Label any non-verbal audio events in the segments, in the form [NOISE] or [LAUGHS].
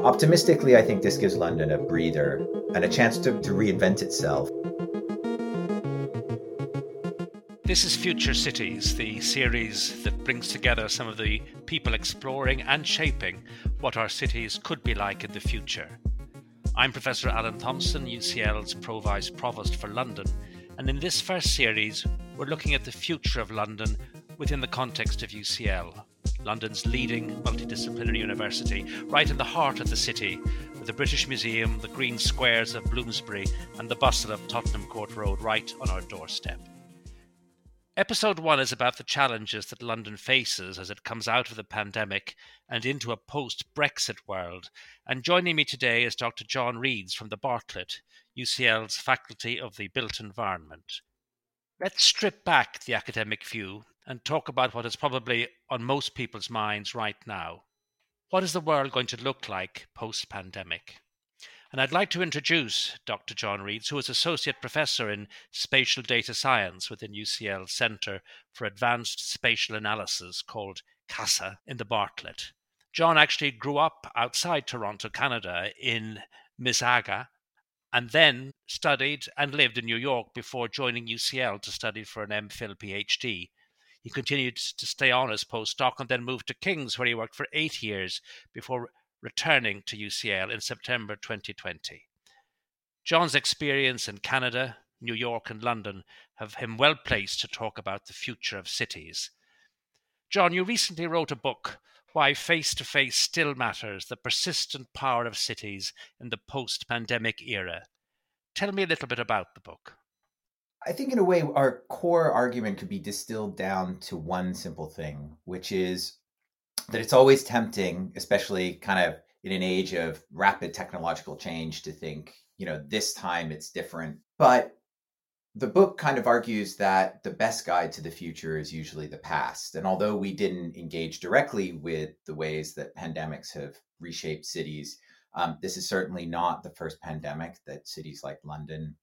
Optimistically, I think this gives London a breather and a chance to, to reinvent itself. This is Future Cities, the series that brings together some of the people exploring and shaping what our cities could be like in the future. I'm Professor Alan Thompson, UCL's Pro Vice Provost for London, and in this first series, we're looking at the future of London within the context of UCL, London's leading multidisciplinary university, right in the heart of the city, with the British Museum, the green squares of Bloomsbury, and the bustle of Tottenham Court Road right on our doorstep. Episode one is about the challenges that London faces as it comes out of the pandemic and into a post Brexit world. And joining me today is Dr. John Reades from the Bartlett, UCL's Faculty of the Built Environment. Let's strip back the academic view and talk about what is probably on most people's minds right now. What is the world going to look like post pandemic? And I'd like to introduce Dr. John Reades, who is Associate Professor in Spatial Data Science within UCL Centre for Advanced Spatial Analysis called CASA in the Bartlett. John actually grew up outside Toronto, Canada, in Mississauga, and then studied and lived in New York before joining UCL to study for an MPhil PhD. He continued to stay on as postdoc and then moved to King's, where he worked for eight years before returning to UCL in September 2020. John's experience in Canada, New York, and London have him well placed to talk about the future of cities. John, you recently wrote a book, Why Face to Face Still Matters The Persistent Power of Cities in the Post Pandemic Era. Tell me a little bit about the book. I think, in a way, our core argument could be distilled down to one simple thing, which is that it's always tempting, especially kind of in an age of rapid technological change, to think, you know, this time it's different. But the book kind of argues that the best guide to the future is usually the past. And although we didn't engage directly with the ways that pandemics have reshaped cities, um, this is certainly not the first pandemic that cities like London,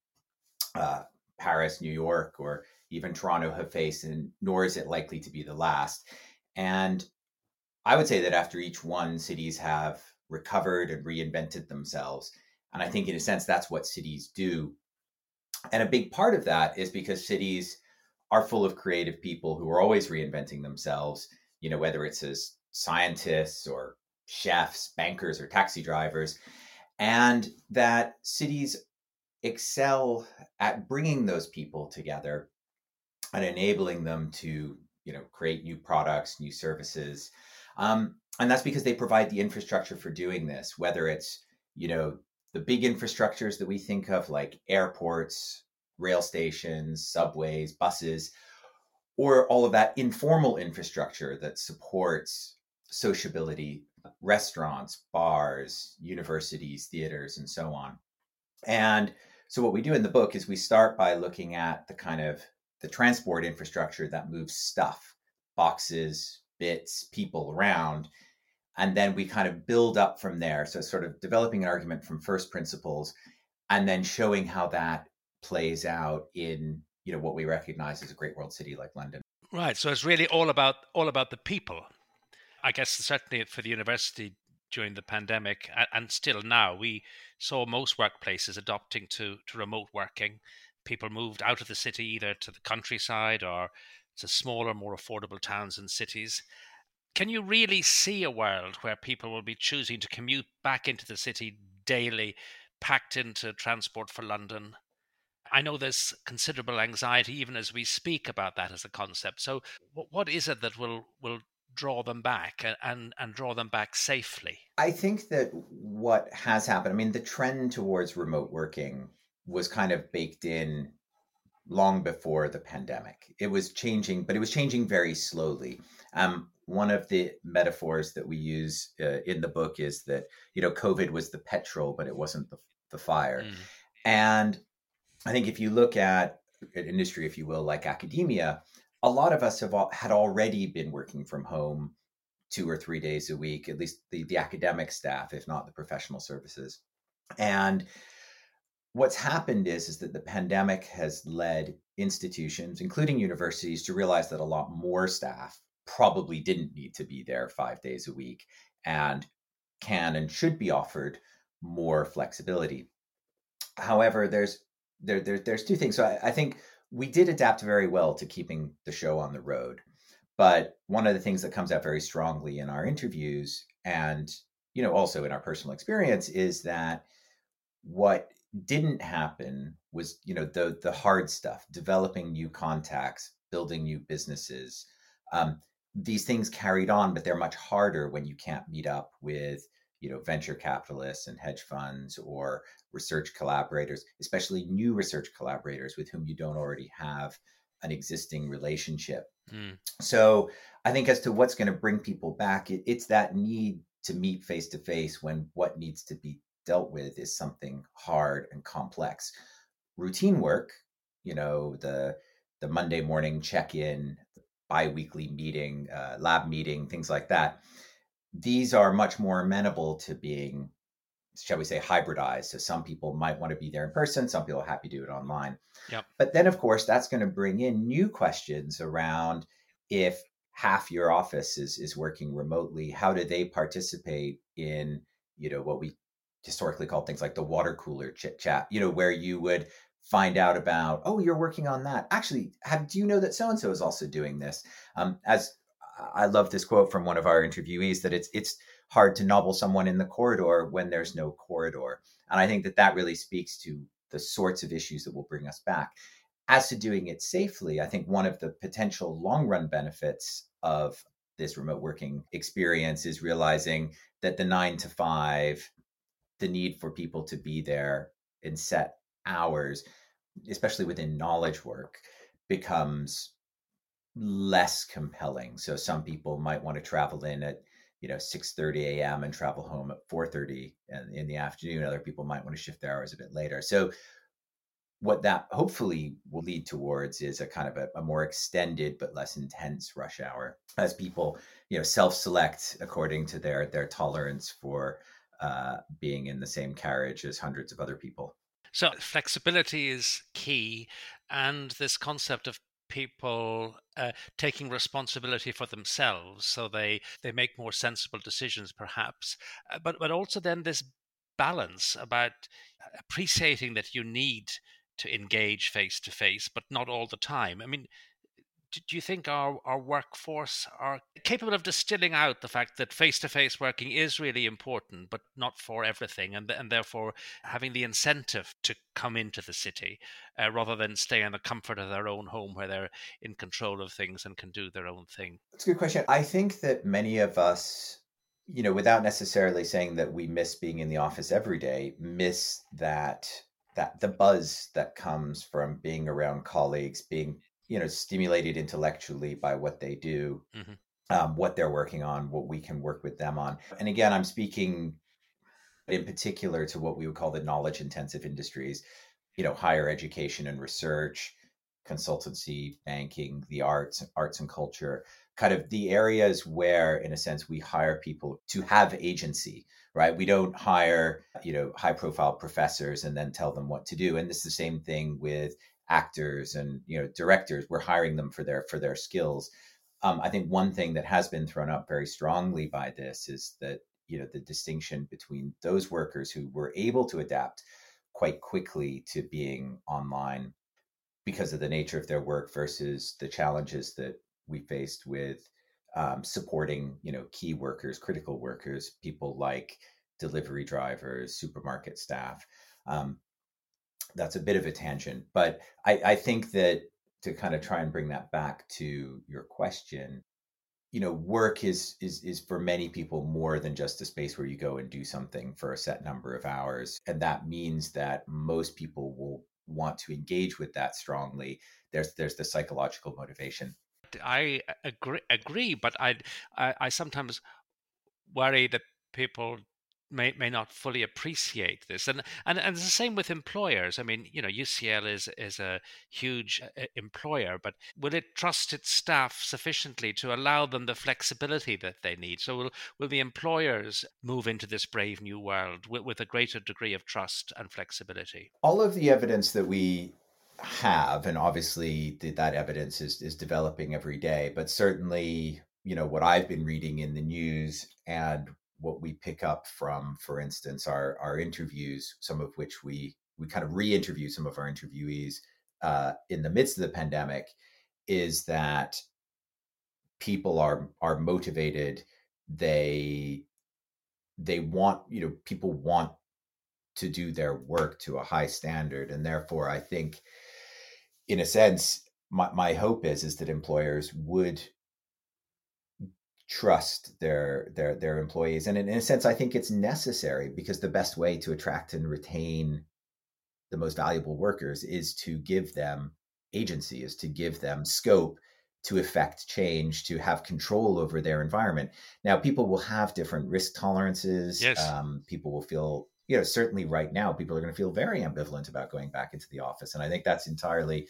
uh, Paris, New York, or even Toronto have faced, and nor is it likely to be the last. And I would say that after each one, cities have recovered and reinvented themselves. And I think, in a sense, that's what cities do. And a big part of that is because cities are full of creative people who are always reinventing themselves, you know, whether it's as scientists or chefs, bankers, or taxi drivers. And that cities excel at bringing those people together and enabling them to, you know, create new products, new services, um, and that's because they provide the infrastructure for doing this, whether it's, you know, the big infrastructures that we think of like airports, rail stations, subways, buses, or all of that informal infrastructure that supports sociability, restaurants, bars, universities, theaters, and so on. And so what we do in the book is we start by looking at the kind of the transport infrastructure that moves stuff, boxes, bits, people around. And then we kind of build up from there. So, sort of developing an argument from first principles and then showing how that plays out in you know what we recognize as a great world city like london right so it's really all about all about the people i guess certainly for the university during the pandemic and still now we saw most workplaces adopting to to remote working people moved out of the city either to the countryside or to smaller, more affordable towns and cities. Can you really see a world where people will be choosing to commute back into the city daily, packed into transport for London? I know there's considerable anxiety even as we speak about that as a concept. So, what is it that will will draw them back and and draw them back safely? I think that what has happened. I mean, the trend towards remote working was kind of baked in long before the pandemic. It was changing, but it was changing very slowly. Um, one of the metaphors that we use uh, in the book is that you know COVID was the petrol, but it wasn't the, the fire. Mm. And I think if you look at an industry, if you will, like academia, a lot of us have all, had already been working from home two or three days a week, at least the, the academic staff, if not the professional services. And what's happened is is that the pandemic has led institutions including universities to realize that a lot more staff probably didn't need to be there 5 days a week and can and should be offered more flexibility. However, there's there, there there's two things. So I, I think we did adapt very well to keeping the show on the road. But one of the things that comes out very strongly in our interviews and you know also in our personal experience is that what didn't happen was you know the the hard stuff developing new contacts building new businesses um, these things carried on but they're much harder when you can't meet up with you know venture capitalists and hedge funds or research collaborators especially new research collaborators with whom you don't already have an existing relationship mm. so i think as to what's going to bring people back it, it's that need to meet face to face when what needs to be dealt with is something hard and complex routine work you know the the monday morning check-in bi-weekly meeting uh, lab meeting things like that these are much more amenable to being shall we say hybridized. So some people might want to be there in person some people are happy to do it online. Yep. but then of course that's going to bring in new questions around if half your office is is working remotely how do they participate in you know what we historically called things like the water cooler chit chat you know where you would find out about oh you're working on that. Actually have do you know that so and so is also doing this? Um, as i love this quote from one of our interviewees that it's it's hard to nobble someone in the corridor when there's no corridor. And i think that that really speaks to the sorts of issues that will bring us back. As to doing it safely i think one of the potential long run benefits of this remote working experience is realizing that the nine to five the need for people to be there in set hours, especially within knowledge work, becomes less compelling. So some people might want to travel in at you know 6:30 a.m. and travel home at 4:30 in the afternoon. Other people might want to shift their hours a bit later. So what that hopefully will lead towards is a kind of a, a, more extended but less intense rush hour as people you know self-select according to their their tolerance for uh, being in the same carriage as hundreds of other people. So flexibility is key, and this concept of people uh, taking responsibility for themselves, so they they make more sensible decisions, perhaps. Uh, but but also then this balance about appreciating that you need to engage face to face, but not all the time. I mean, do you think our, our workforce are capable of distilling out the fact that face to face working is really important, but not for everything, and, and therefore having the incentive to come into the city uh, rather than stay in the comfort of their own home where they're in control of things and can do their own thing? That's a good question. I think that many of us, you know, without necessarily saying that we miss being in the office every day, miss that that the buzz that comes from being around colleagues, being you know stimulated intellectually by what they do mm-hmm. um, what they're working on what we can work with them on. And again i'm speaking in particular to what we would call the knowledge intensive industries you know higher education and research consultancy banking the arts arts and culture kind of the areas where in a sense we hire people to have agency right? We don't hire you know high profile professors and then tell them what to do. And this is the same thing with actors and you know directors we're hiring them for their for their skills. Um, i think one thing that has been thrown up very strongly by this is that you know the distinction between those workers who were able to adapt quite quickly to being online because of the nature of their work versus the challenges that we faced with um, supporting you know key workers critical workers people like delivery drivers supermarket staff. Um, that's a bit of a tangent, but I, I think that to kind of try and bring that back to your question, you know, work is is is for many people more than just a space where you go and do something for a set number of hours, and that means that most people will want to engage with that strongly. There's there's the psychological motivation. I uh, agree, agree but I, I, I sometimes worry that people may may not fully appreciate this. And and and it's the same with employers. I mean you know ucl is is a huge uh, employer but will it trust its staff sufficiently to allow them the flexibility that they need? So will will the employers move into this brave new world with, with a greater degree of trust and flexibility? All of the evidence that we have and obviously that evidence is is developing every day but certainly you know what i've been reading in the news and what we pick up from, for instance, our our interviews, some of which we we kind of re-interview some of our interviewees uh, in the midst of the pandemic, is that people are are motivated. They they want you know people want to do their work to a high standard, and therefore, I think, in a sense, my my hope is is that employers would trust their their their employees. And in, in, a sense i think it's necessary because the best way to attract and retain the most valuable workers is to give them agency is to give them scope to affect change to have control over their environment. Now people will have different risk tolerances. Yes. Um, people will feel you know certainly right now people are going to feel very ambivalent about going back into the office and i think that's entirely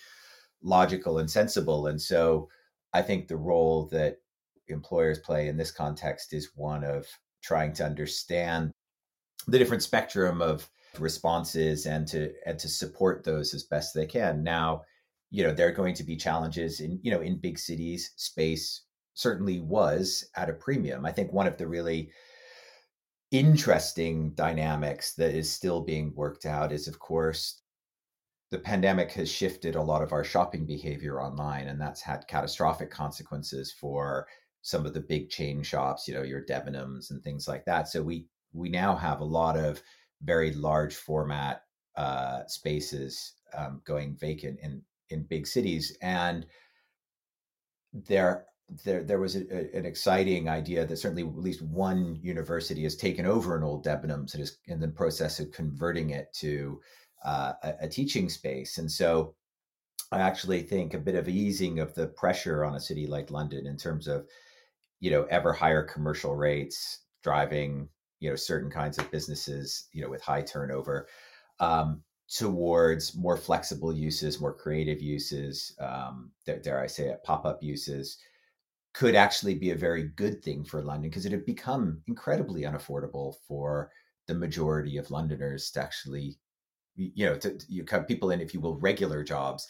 logical and sensible. And so i think the role that employers play in this context is one of trying to understand the different spectrum of responses and to and to support those as best they can. Now you know there are going to be challenges in you know in big cities space certainly was at a premium. I think one of the really interesting dynamics that is still being worked out is of course the pandemic has shifted a lot of our shopping behavior online and that's had catastrophic consequences for some of the big chain shops, you know, your Debenhams and things like that. So we we now have a lot of very large format uh, spaces um, going vacant in in big cities, and there there there was a, a, an exciting idea that certainly at least one university has taken over an old Debenhams and is in the process of converting it to uh, a, a teaching space, and so. I actually think a bit of easing of the pressure on a city like London in terms of you know ever higher commercial rates driving you know certain kinds of businesses you know with high turnover um, towards more flexible uses more creative uses um, dare i say it pop-up uses could actually be a very good thing for london because it had become incredibly unaffordable for the majority of londoners to actually you know to, you have people in if you will regular jobs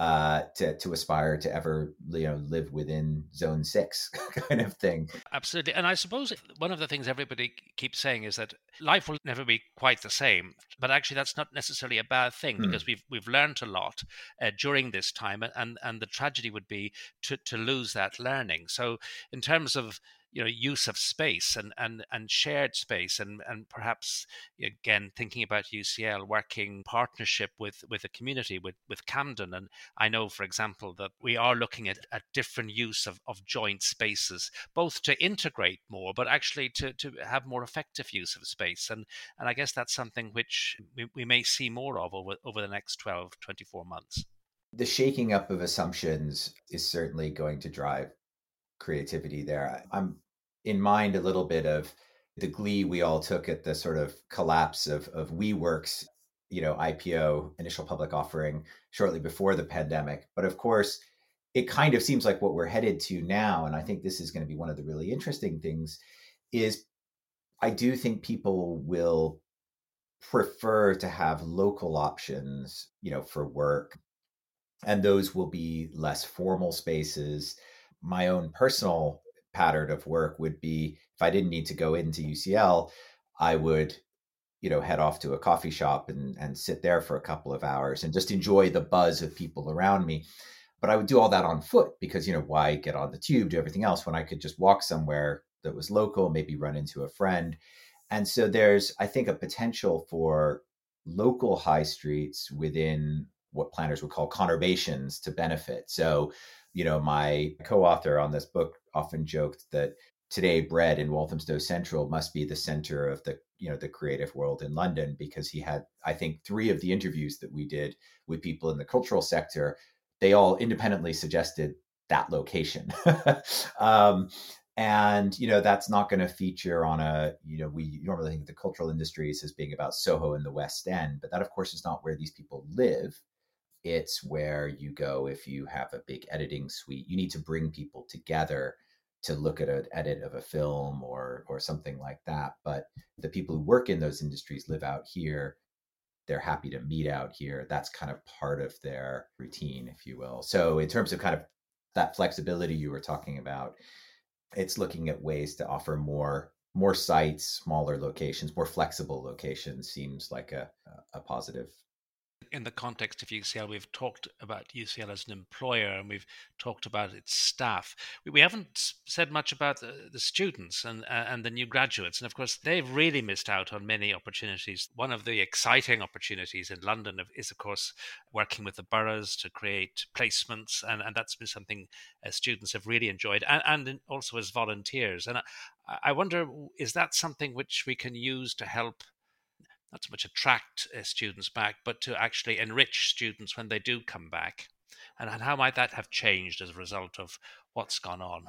uh, to to aspire to ever you know live within zone six [LAUGHS] kind of thing. Absolutely, and I suppose one of the things everybody keeps saying is that life will never be quite the same. But actually, that's not necessarily a bad thing hmm. because we've we've learned a lot uh, during this time, and and the tragedy would be to to lose that learning. So in terms of you know use of space and and and shared space and and perhaps again thinking about UCL working partnership with with a community with with Camden. And I know for example that we are looking at, at different use of, of joint spaces both to integrate more but actually to to have more effective use of space. And and I guess that's something which we, we may see more of over over the next 12 24 months. The shaking up of assumptions is certainly going to drive creativity there. I'm in mind a little bit of the glee we all took at the sort of collapse of of WeWork's, you know, IPO, initial public offering shortly before the pandemic. But of course, it kind of seems like what we're headed to now, and I think this is going to be one of the really interesting things, is I do think people will prefer to have local options, you know, for work. And those will be less formal spaces my own personal pattern of work would be if I didn't need to go into UCL, I would, you know, head off to a coffee shop and, and sit there for a couple of hours and just enjoy the buzz of people around me. But I would do all that on foot because, you know, why get on the tube, do everything else when I could just walk somewhere that was local, maybe run into a friend. And so there's, I think, a potential for local high streets within what planners would call conurbations to benefit. So you know, my co-author on this book often joked that today bread in Walthamstow Central must be the center of the you know the creative world in London because he had I think three of the interviews that we did with people in the cultural sector. They all independently suggested that location. [LAUGHS] Um, and you know that's not going to feature on a you know we normally think of the cultural industries as being about Soho in the West End but that of course is not where these people live it's where you go if you have a big editing suite. You need to bring people together to look at an edit of a film or or something like that. But the people who work in those industries live out here. They're happy to meet out here. That's kind of part of their routine, if you will. So in terms of kind of that flexibility you were talking about, it's looking at ways to offer more more sites, smaller locations, more flexible locations seems like a, a positive in the context of UCL, we've talked about UCL as an employer and we've talked about its staff. We, haven't said much about the, the students and, uh, and the new graduates. And of course, they've really missed out on many opportunities. One of the exciting opportunities in London is, of course, working with the boroughs to create placements. And, and that's been something uh, students have really enjoyed, and, and also as volunteers. And I, I wonder, is that something which we can use to help not so much attract uh, students back, but to actually enrich students when they do come back? And, and how might that have changed as a result of what's gone on?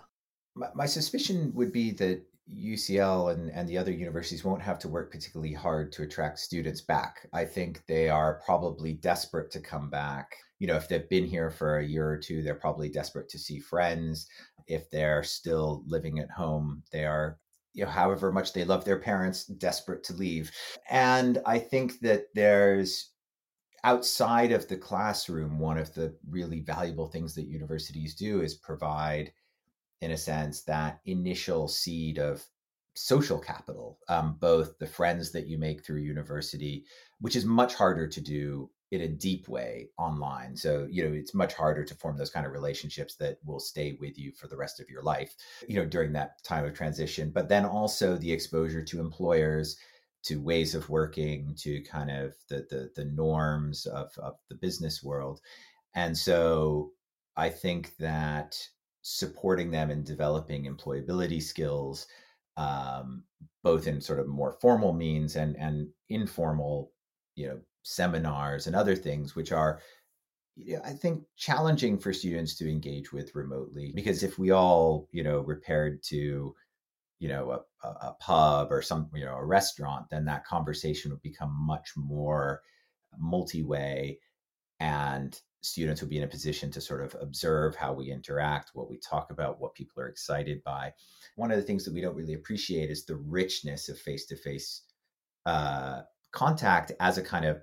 My, my suspicion would be that UCL and, and the other universities won't have to work particularly hard to attract students back. I think they are probably desperate to come back. You know, if they've been here for a year or two, they're probably desperate to see friends. If they're still living at home, they are you know, however much they love their parents, desperate to leave. And I think that there's outside of the classroom, one of the really valuable things that universities do is provide, in a sense, that initial seed of social capital, um, both the friends that you make through university, which is much harder to do in a deep way online. So, you know, it's much harder to form those kind of relationships that will stay with you for the rest of your life, you know, during that time of transition. But then also the exposure to employers, to ways of working, to kind of the the, the norms of, of the business world. And so I think that supporting them in developing employability skills, um, both in sort of more formal means and and informal, you know, seminars and other things, which are, you know, I think, challenging for students to engage with remotely. Because if we all, you know, repaired to, you know, a, a pub or some, you know, a restaurant, then that conversation would become much more multi-way and students would be in a position to sort of observe how we interact, what we talk about, what people are excited by. One of the things that we don't really appreciate is the richness of face to face contact as a kind of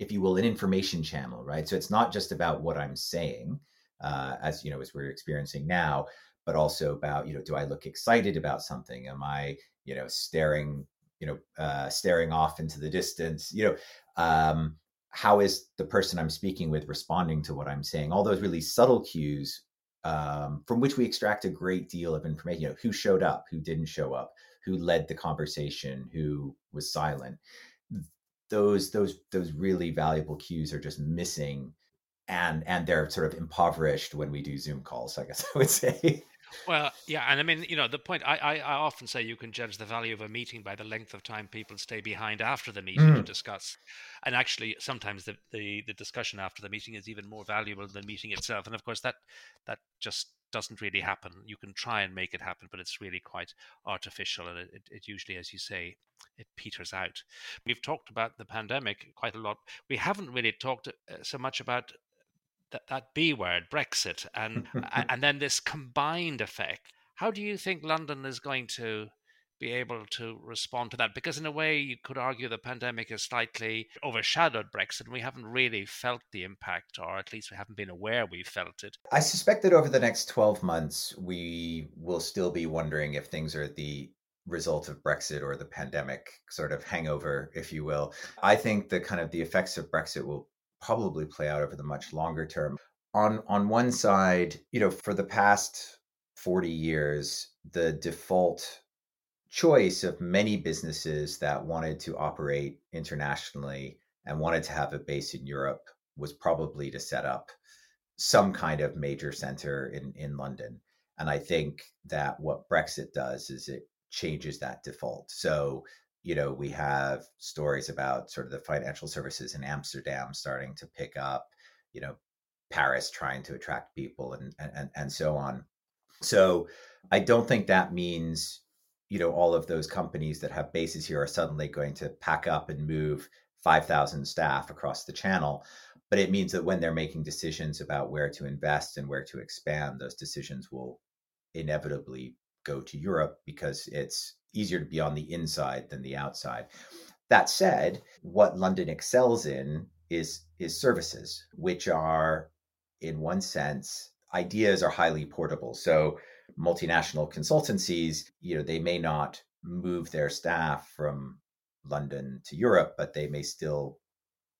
if you will, an information channel, right? So it's not just about what I'm saying, uh, as you know, as we're experiencing now, but also about you know, do I look excited about something? Am I you know staring you know uh, staring off into the distance? You know, um, how is the person I'm speaking with responding to what I'm saying? All those really subtle cues um, from which we extract a great deal of information. You know, who showed up, who didn't show up, who led the conversation, who was silent those those those really valuable cues are just missing and and they're sort of impoverished when we do zoom calls i guess [LAUGHS] i would say. Well yeah and i mean you know the point I, I, I often say you can judge the value of a meeting by the length of time people stay behind after the meeting mm. to discuss. And actually sometimes the, the the discussion after the meeting is even more valuable than the meeting itself. And of course that that just doesn't really happen. You can try and make it happen, but it's really quite artificial, and it, it, usually, as you say, it peters out. We've talked about the pandemic quite a lot. We haven't really talked uh, so much about that, that B word, Brexit, and [LAUGHS] and then this combined effect. How do you think London is going to be able to respond to that? Because in a way, you could argue the pandemic has slightly overshadowed Brexit. and We haven't really felt the impact, or at least we haven't been aware we've felt it. I suspect that over the next 12 months, we will still be wondering if things are the result of Brexit or the pandemic sort of hangover, if you will. I think the kind of the effects of Brexit will probably play out over the much longer term. On on one side, you know, for the past 40 years, the default choice of many businesses that wanted to operate internationally and wanted to have a base in Europe was probably to set up some kind of major center in, in London. And I think that what Brexit does is it changes that default. So, you know, we have stories about sort of the financial services in Amsterdam starting to pick up, you know, Paris trying to attract people and and and so on. So I don't think that means you know all of those companies that have bases here are suddenly going to pack up and move 5000 staff across the channel. But it means that when they're making decisions about where to invest and where to expand those decisions will inevitably go to Europe because it's easier to be on the inside than the outside. That said what london excels in is is services which are in one sense ideas are highly portable. So multinational consultancies, you know, they may not move their staff from London to Europe, but they may still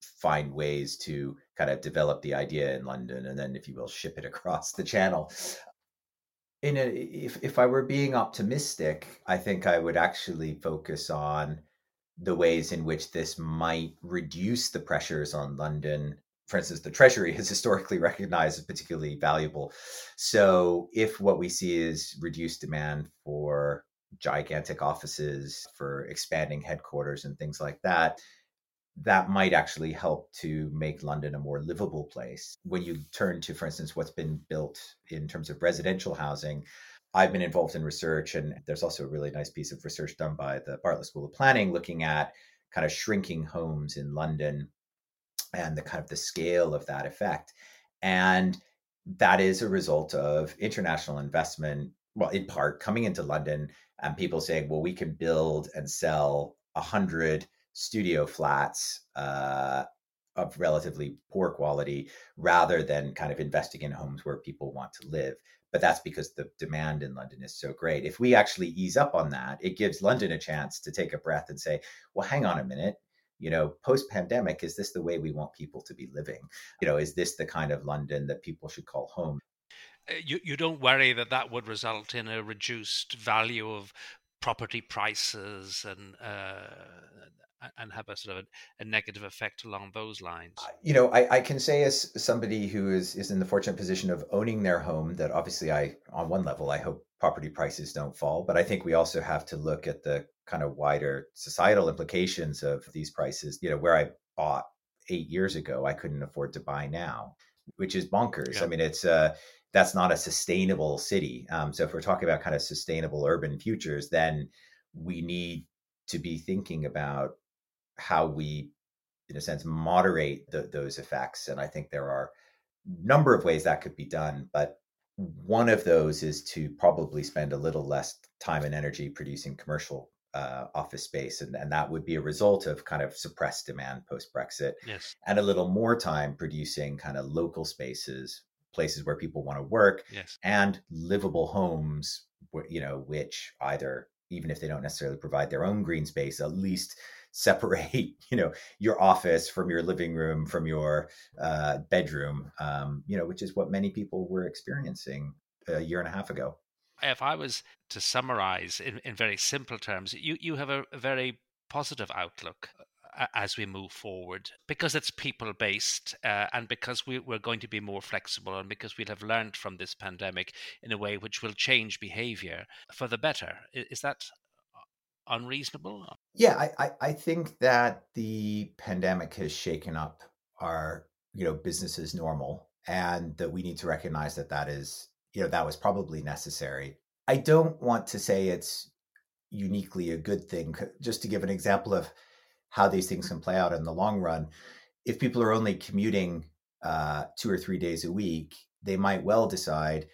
find ways to kind of develop the idea in London and then, if you will, [LAUGHS] ship it across the channel. In a, if if I were being optimistic, I think I would actually focus on the ways in which this might reduce the pressures on London. For instance, the Treasury [LAUGHS] has historically recognized as particularly valuable. So, if what we see is reduced demand for gigantic offices, for expanding headquarters, and things like that, that might actually help to make London a more livable place. When you turn to, for instance, what's been built in terms of residential housing, I've been involved in research, and there's also a really nice piece of research done by the Bartlett School of Planning looking at kind of shrinking homes in London and the kind of the scale of that effect. And that is a result of international investment, well, in part coming into London and people saying, well, we can build and sell a hundred studio flats uh, of relatively poor quality rather than kind of investing in homes where people want to live. But that's because the demand in London is so great. If we actually ease up on that, it gives London a chance to take a breath and say, well, hang on a minute. You know, post pandemic, is this the way we want people to be living? You know, is this the kind of London that people should call home? Uh, you, you don't worry that that would result in a reduced value of property prices and uh, and have a sort of a, a, negative effect along those lines? You know, I, I, can say as somebody who is is in the fortunate position of owning their home that obviously I on one level I hope property prices don't fall, but I think we also have to look at the kind of wider societal implications of these prices. You know, where I bought eight years ago, I couldn't afford to buy now, which is bonkers. Yeah. I mean, it's uh that's not a sustainable city. Um, so if we're talking about kind of sustainable urban futures, then we need to be thinking about how we, in a sense, moderate the, those effects. And I think there are a number of ways that could be done, but one of those is to probably spend a little less time and energy producing commercial uh, office space, and, and that would be a result of kind of suppressed demand post Brexit, yes. and a little more time producing kind of local spaces, places where people want to work, yes. and livable homes, you know, which either even if they don't necessarily provide their own green space, at least [LAUGHS] separate you know your office from your living room from your uh, bedroom um, you know which is what many people were experiencing a year and a half ago if i was to summarize in, in very simple terms you, you have a, a very positive outlook uh, as we move forward because it's people based uh, and because we, are going to be more flexible and because we'll have learned from this pandemic in a way which will change behavior for the better. Is that unreasonable? Yeah, I, I, think that the pandemic has shaken up our you know business as normal, and that we need to recognize that that is you know that was probably necessary. I don't want to say it's uniquely a good thing. Just to give an example of how these things can play out in the long run, if people are only commuting uh, two or three days a week, they might well decide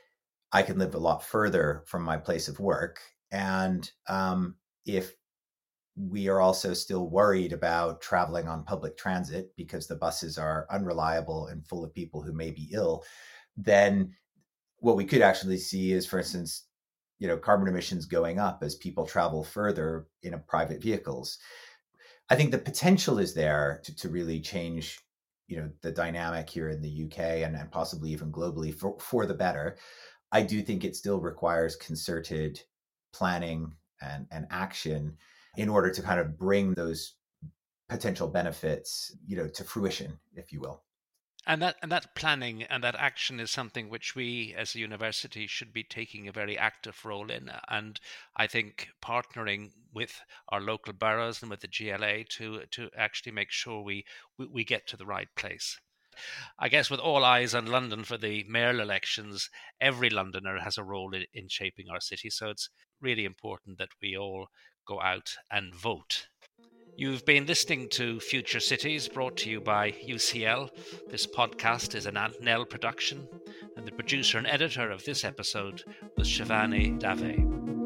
I can live a lot further from my place of work, and um, if we are also still worried about traveling on public transit because the buses are unreliable and full of people who may be ill, then what we could actually see is, for instance, you know, carbon emissions going up as people travel further in private vehicles. I think the potential is there to, to really change, you know, the dynamic here in the UK and, and possibly even globally for, for the better. I do think it still requires concerted planning and, and action in order to kind of bring those potential benefits, you know, to fruition, if you will. And that and that planning and that action is something which we as a university should be taking a very active role in. And I think partnering with our local boroughs and with the GLA to to actually make sure we, we, we get to the right place. I guess with all eyes on London for the mayoral elections, every Londoner has a role in, in shaping our city. So it's really important that we all go out and vote. You've been listening to Future Cities brought to you by UCL. This podcast is an Ant Nell production, and the producer and editor of this episode was Shivani Dave.